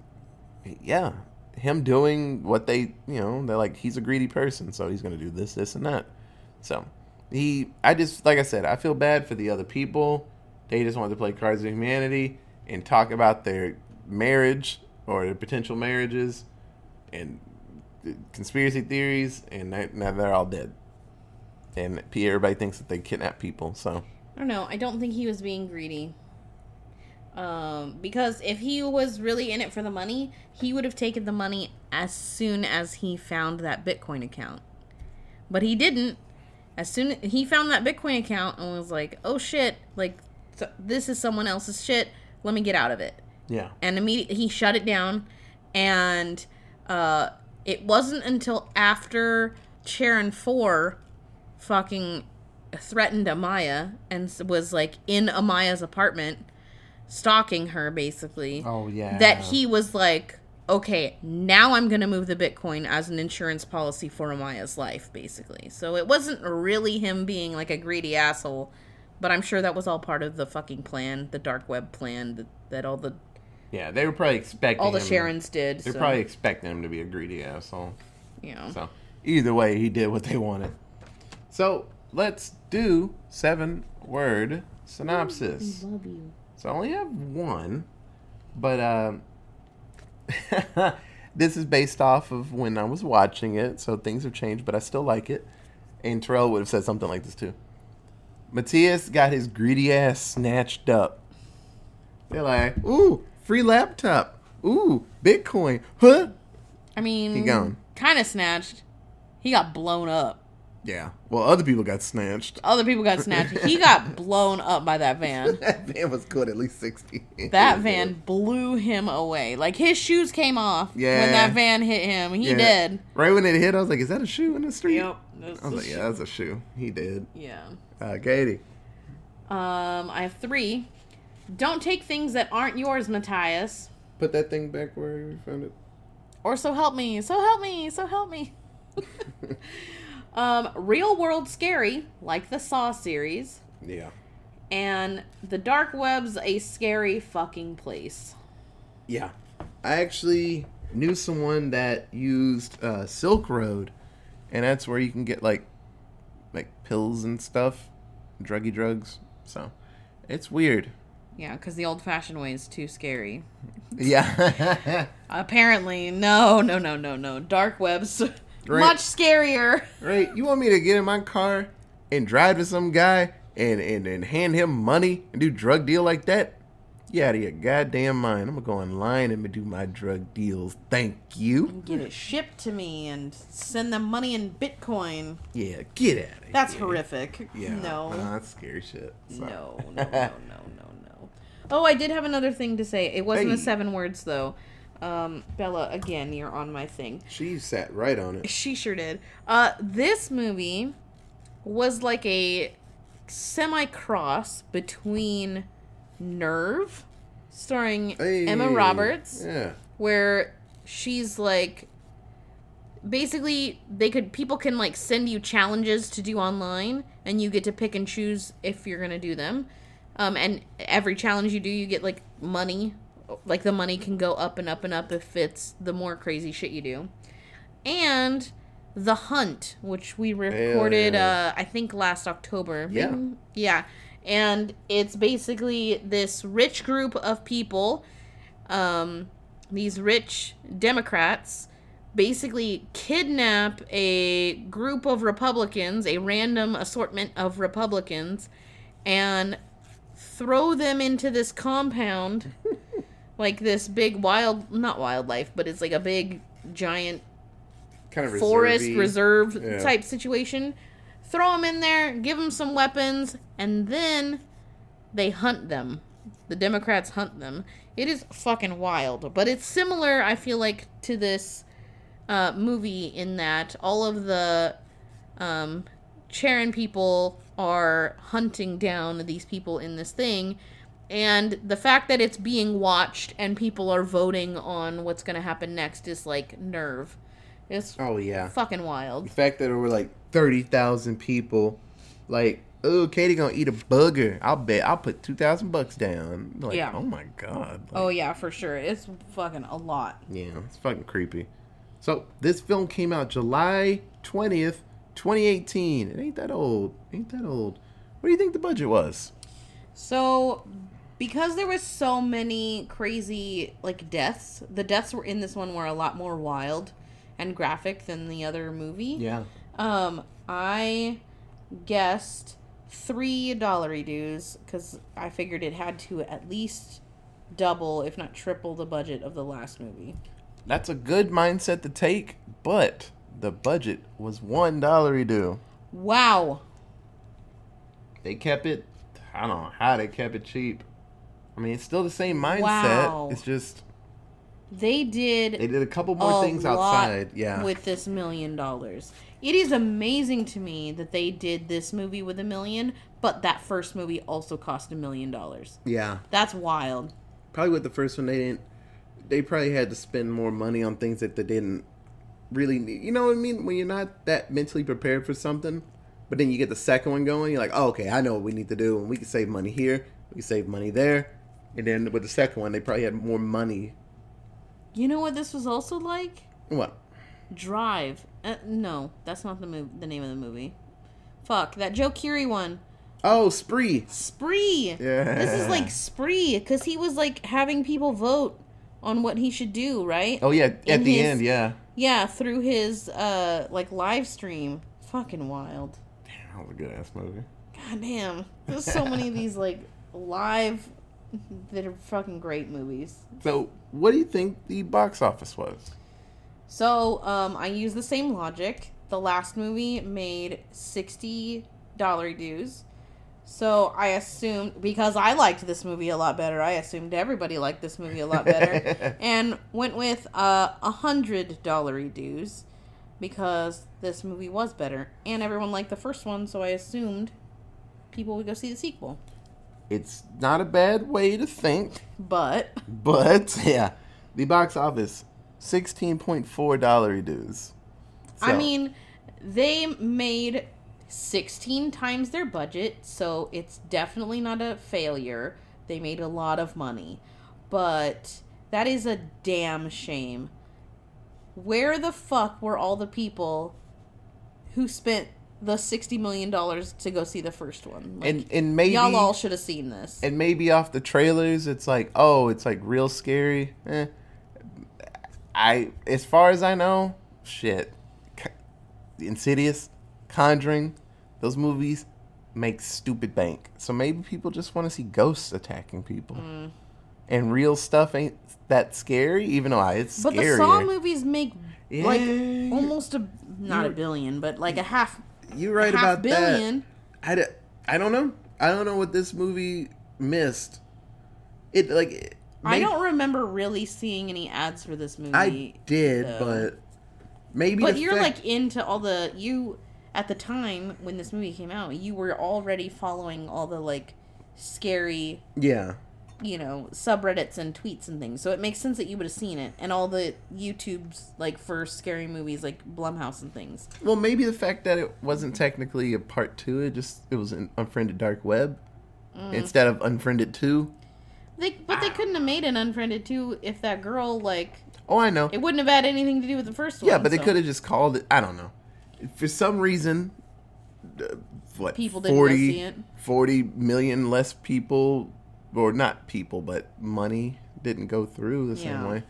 yeah, him doing what they, you know, they're like, he's a greedy person, so he's gonna do this, this, and that. So, he, I just, like I said, I feel bad for the other people. They just wanted to play Cards of Humanity and talk about their marriage or their potential marriages and conspiracy theories, and now they're all dead. And everybody thinks that they kidnap people, so. I don't know. I don't think he was being greedy. Um, because if he was really in it for the money, he would have taken the money as soon as he found that Bitcoin account. But he didn't. As soon he found that Bitcoin account and was like, "Oh shit! Like th- this is someone else's shit. Let me get out of it." Yeah. and immediately he shut it down and uh it wasn't until after Sharon 4 fucking threatened Amaya and was like in Amaya's apartment stalking her basically Oh, yeah. that he was like okay now I'm going to move the bitcoin as an insurance policy for Amaya's life basically so it wasn't really him being like a greedy asshole but I'm sure that was all part of the fucking plan the dark web plan that, that all the Yeah, they were probably expecting all the him- Sharons did. They're so, probably expecting him to be a greedy asshole. you know. So, either way, he did what they wanted. So, let's do seven word synopsis. love you. So I only have one, but um, this is based off of when I was watching it, so things have changed, but I still like it. And Terrell would have said something like this too. Matthias got his greedy ass snatched up. They're like, ooh, free laptop. Ooh, Bitcoin. Huh? I mean, He gone. kind of snatched. He got blown up. Yeah. Well, other people got snatched. Other people got snatched. he got blown up by that van. That van was good, at least 60. That van blew him away. Like his shoes came off Yeah. when that van hit him. He Yeah. did. Right when it hit, I was like, is that a shoe in the street? Yep. I was like, yeah, that's a shoe. He did. Yeah. Uh, Katie. Um, I have three. Don't take things that aren't yours, Matthias. Put that thing back where you found it. Or so help me. So help me. So help me. um, real world scary, like the Saw series. Yeah. And the dark web's a scary fucking place. Yeah. I actually knew someone that used uh, Silk Road, and that's where you can get like like pills and stuff, druggy drugs. So it's weird. Yeah, because the old fashioned way is too scary. Yeah. Apparently, no, no, no, no, no. Dark web's Right. much scarier. right? You want me to get in my car and drive to some guy and, and, and hand him money and do drug deal like that? You out of your goddamn mind. I'm gonna go online and do my drug deals. Thank you. Get it shipped to me and send them money in Bitcoin. Yeah, get out of here. That's horrific. Yeah. No. that's scary shit. So. No, no, no, no, no, no. Oh, I did have another thing to say. It wasn't Hey. the seven words though. Um, Bella, again, you're on my thing. She sat right on it. She sure did. Uh, this movie was like a semi cross between Nerve, starring Emma Roberts, Yeah. where she's like basically they could people can like send you challenges to do online and you get to pick and choose if you're gonna do them um, and every challenge you do you get like money like the money can go up and up and up if it's the more crazy shit you do. And the hunt which we recorded uh i think last october. Yeah. Yeah. And it's basically this rich group of people um, these rich Democrats basically kidnap a group of Republicans, a random assortment of Republicans, and throw them into this compound, like this big wild, not wildlife, but it's like a big giant Kind of forest reservy. reserve Yeah. type situation. Throw them in there, give them some weapons, and then they hunt them. The Democrats hunt them. It is fucking wild, but it's similar. I feel like to this uh, movie in that all of the um, Charon people are hunting down these people in this thing. And the fact that it's being watched and people are voting on what's going to happen next is like nerve. It's Oh yeah. fucking wild. The fact that there were like thirty thousand people, like, oh, Katie gonna eat a bugger. I'll bet I'll put two thousand bucks down. Like, Yeah. Oh my god. Like, Oh yeah, for sure. It's fucking a lot. Yeah, it's fucking creepy. So this film came out July twentieth, twenty eighteen. It ain't that old. Ain't that old. What do you think the budget was? So because there was so many crazy like deaths, the deaths were in this one were a lot more wild and graphic than the other movie. Yeah. Um, I guessed three dollary dues because I figured it had to at least double, if not triple, the budget of the last movie. That's a good mindset to take, but the budget was one dollar due. Wow. They kept it. I don't know how they kept it cheap. I mean, it's still the same mindset. Wow. It's just They did they did a couple more a things outside. Yeah. with this million dollars. It is amazing to me that they did this movie with a million, but that first movie also cost a million dollars. yeah. That's wild. Probably with the first one, they didn't. They probably had to spend more money on things that they didn't really need. You know what I mean? When you're not that mentally prepared for something, but then you get the second one going, you're like, oh, okay, I know what we need to do, and we can save money here, we can save money there, and then with the second one, they probably had more money. You know what this was also like? What? Drive. Uh, no, that's not the mov- the name of the movie. Fuck that Joe Keery one. Oh, Spree. Spree. Yeah. This is like Spree because he was like having people vote on what he should do, right? Oh yeah, at In the his- end, yeah. Yeah, through his uh like live stream. Fucking wild. Damn, that was a good ass movie. God damn. There's so many of these like live that are fucking great movies. So, what do you think the box office was? So, um, I use the same logic. The last movie made sixty dollar dues. So I assumed because I liked this movie a lot better, I assumed everybody liked this movie a lot better, and went with uh, a hundred dollar dues because this movie was better, and everyone liked the first one, so I assumed people would go see the sequel. It's not a bad way to think, But but yeah, the box office sixteen point four dollar dues. I mean, they made 16 times their budget, so it's definitely not a failure. They made a lot of money. But that is a damn shame. Where the fuck were all the people who spent the sixty million dollars to go see the first one. Like, and and maybe y'all all should have seen this. and maybe off the trailers, it's like, oh, it's like real scary. Eh. I, as far as I know, shit, Insidious, Conjuring, those movies make stupid bank. So maybe people just want to see ghosts attacking people. Mm. And real stuff ain't that scary, even though I, it's but scary. the Saw movies make like almost a not a billion, but like a half You're right half about billion. that. I, d- I don't know. I don't know what this movie missed. It like it- I don't remember really seeing any ads for this movie. I did, though. but maybe. But you're fact- like into all the you at the time when this movie came out, you were already following all the like scary, yeah, you know, subreddits and tweets and things. So it makes sense that you would have seen it and all the YouTubes like for scary movies like Blumhouse and things. well, maybe the fact that it wasn't technically a part two, it just it was an unfriended dark web Mm. instead of unfriended two. They but they couldn't have made an Unfriended 2 if that girl like Oh, I know. it wouldn't have had anything to do with the first one. yeah, but they could have just called it. I don't know. For some reason, uh, what People didn't 40, see it. 40 million less people, or not people, but money didn't go through the Yeah. same way.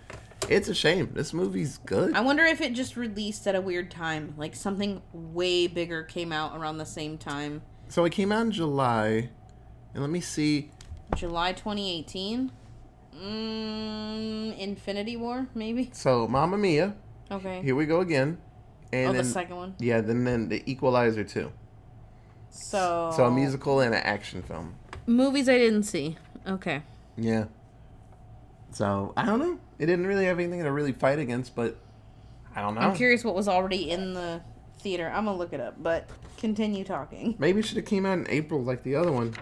It's a shame. This movie's good. I wonder if it just released at a weird time, like something way bigger came out around the same time. So it came out in July, and let me see. July 2018. Mm, Infinity War, maybe. So Mamma Mia, Okay. here we go again, and oh, then the second one. yeah, then then the Equalizer 2. So. So a musical and an action film. movies I didn't see. Okay. Yeah. So I don't know. It didn't really have anything to really fight against, but I don't know. I'm curious what was already in the theater. I'm gonna look it up, but continue talking. Maybe it should have came out in April like the other one.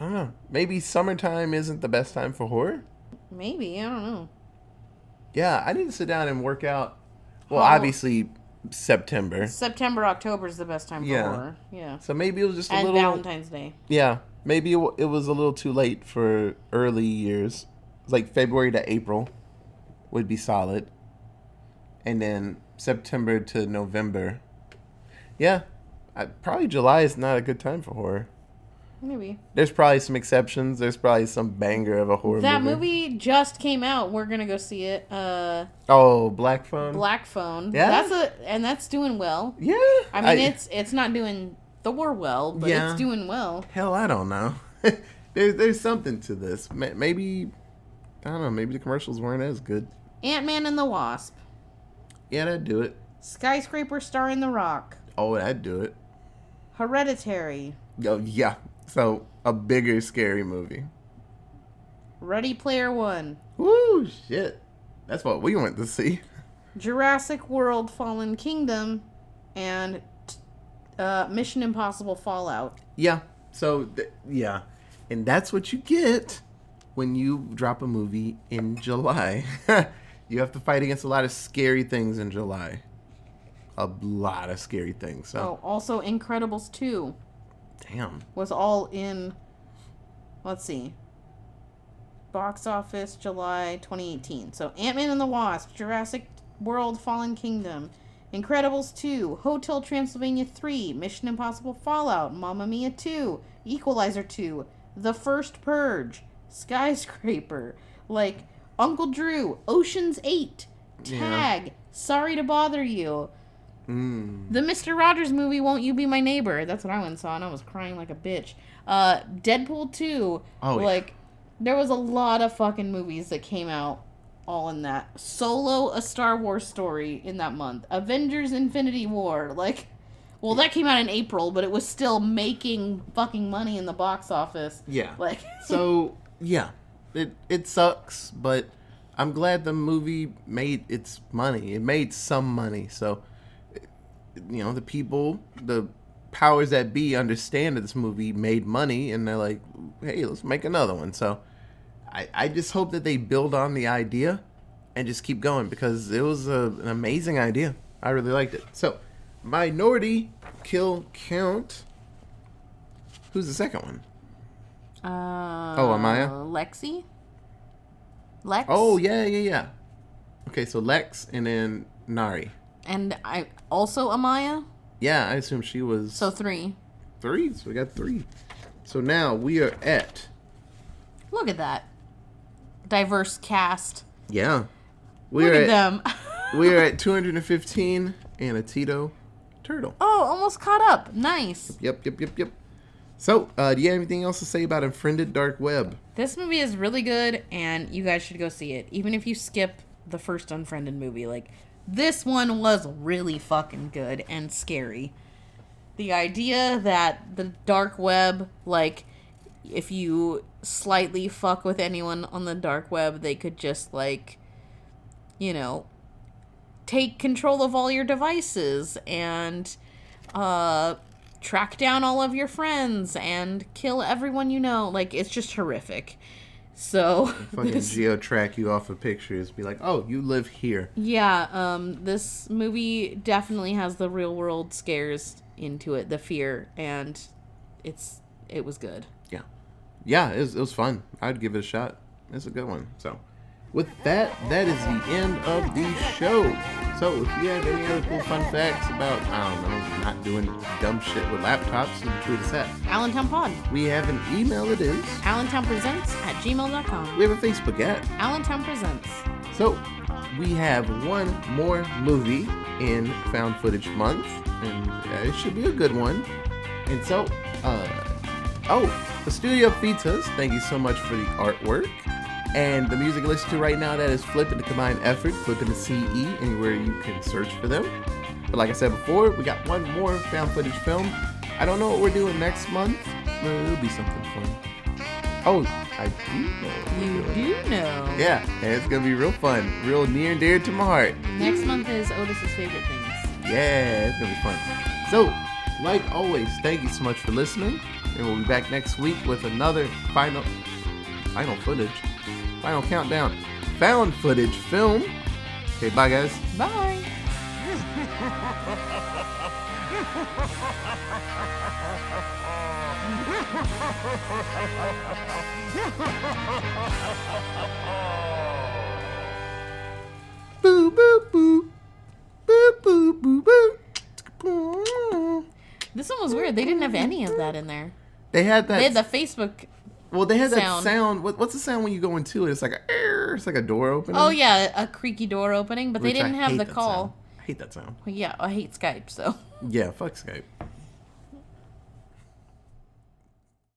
I don't know. Maybe summertime isn't the best time for horror. Maybe I don't know. Yeah, I need to sit down and work out. Well, How- obviously September. September, October is the best time for Yeah. horror. Yeah. So maybe it was just a And little. Valentine's Day. Yeah, maybe it, w- it was a little too late for early years. Like February to April would be solid, and then September to November. Yeah, I, probably July is not a good time for horror. Maybe. There's probably some exceptions. There's probably some banger of a horror That movie. movie just came out. We're gonna go see it. Uh, Oh, Black Phone. Black Phone. Yeah? That's a and that's doing well. Yeah. I mean, it's it's not doing Thor well, but Yeah. it's doing well. hell. I don't know. there's there's something to this. Maybe I don't know. Maybe the commercials weren't as good. Ant Man and the Wasp. Yeah, that'd do it. Skyscraper starring The Rock. Oh, that'd do it. Hereditary. Oh yeah. So a bigger scary movie. Ready Player One. Woo shit. That's what we went to see. Jurassic World Fallen Kingdom. And uh, Mission Impossible Fallout. Yeah. So th- yeah, and that's what you get when you drop a movie in July. you have to fight against a lot of scary things in July. A lot of scary things. So Oh, also Incredibles 2 damn. was all in. Let's see. Box office July 2018. So Ant Man and the Wasp, Jurassic World Fallen Kingdom, Incredibles 2, Hotel Transylvania 3, Mission Impossible Fallout, Mamma Mia 2, Equalizer 2, The First Purge, Skyscraper, like Uncle Drew, Ocean's 8, Yeah. Tag, Sorry to Bother You. Mm. The Mr. Rogers movie, Won't You Be My Neighbor? That's what I went and saw, and I was crying like a bitch. Uh, Deadpool 2. Oh, yeah. like, there was a lot of fucking movies that came out all in that. Solo, a Star Wars story in that month. Avengers Infinity War. Like, well, that came out in April, but it was still making fucking money in the box office. Yeah. Like, So yeah, it it sucks, but I'm glad the movie made its money. It made some money. So you know the people, the powers that be, understand that this movie made money, and they're like, hey, let's make another one. So I I just hope that they build on the idea and just keep going because it was a, an amazing idea. I really liked it. So minority kill count. Who's the second one? uh, Oh, Amaya? Lexi? Lex? Oh yeah, yeah, yeah. Okay, so Lex and then Nari. And I also Amaya? Yeah, I assume she was So three. three. So we got three. So now we are at Look at that. Diverse cast. yeah. We Look are at them. we are at 215 and a Tito turtle. oh, almost caught up. Nice. Yep, yep, yep, yep. So, uh, do you have anything else to say about Unfriended Dark Web? This movie is really good, and you guys should go see it. Even if you skip the first Unfriended movie, like this one was really fucking good and scary. The idea that the dark web, like, if you slightly fuck with anyone on the dark web, they could just like, you know, take control of all your devices and uh track down all of your friends and kill everyone you know. Like it's just horrific. So Fucking this- geo track you off of pictures. Be like, oh, you live here. yeah, um this movie definitely has the real world scares into it, the fear and it's it was good. Yeah. It was, it was fun. I'd give it a shot. It's a good one. So, with that, that is the end of the show. So, if you have any other cool fun facts about, I don't know, not doing dumb shit with laptops, then tweet us at. Allentown Pod. We have an email, it is. Allentown Presents at gmail.com. We have a Facebook at. Allentown Presents. So, we have one more movie in Found Footage Month, and uh, it should be a good one. And so, uh, oh, the studio us. Thank you so much for the artwork. And the music you listen to right now, that is Flipping the Combined Effort, Flipping the CE, anywhere you can search for them. But like I said before, we got one more found footage film. I don't know what we're doing next month. but It'll be something fun. Oh, I do know. You do know. Yeah, and it's gonna be real fun, real near and dear to my heart. Next month is Otis's favorite things. Yeah, it's gonna be fun. So, like always, thank you so much for listening, and we'll be back next week with another final, final footage, final countdown, found footage film. Okay, bye guys. Bye. Boo boo boo, boo boo boo boo. This one was weird. They didn't have any of that in there. They had that. They had the Facebook. well, they had that sound. sound. What, what's the sound when you go into it? It's like a. It's like a door opening. Oh yeah, a creaky door opening, but they which I didn't have the call. sound. I hate that sound. Well, yeah, I hate Skype, so Yeah, fuck Skype.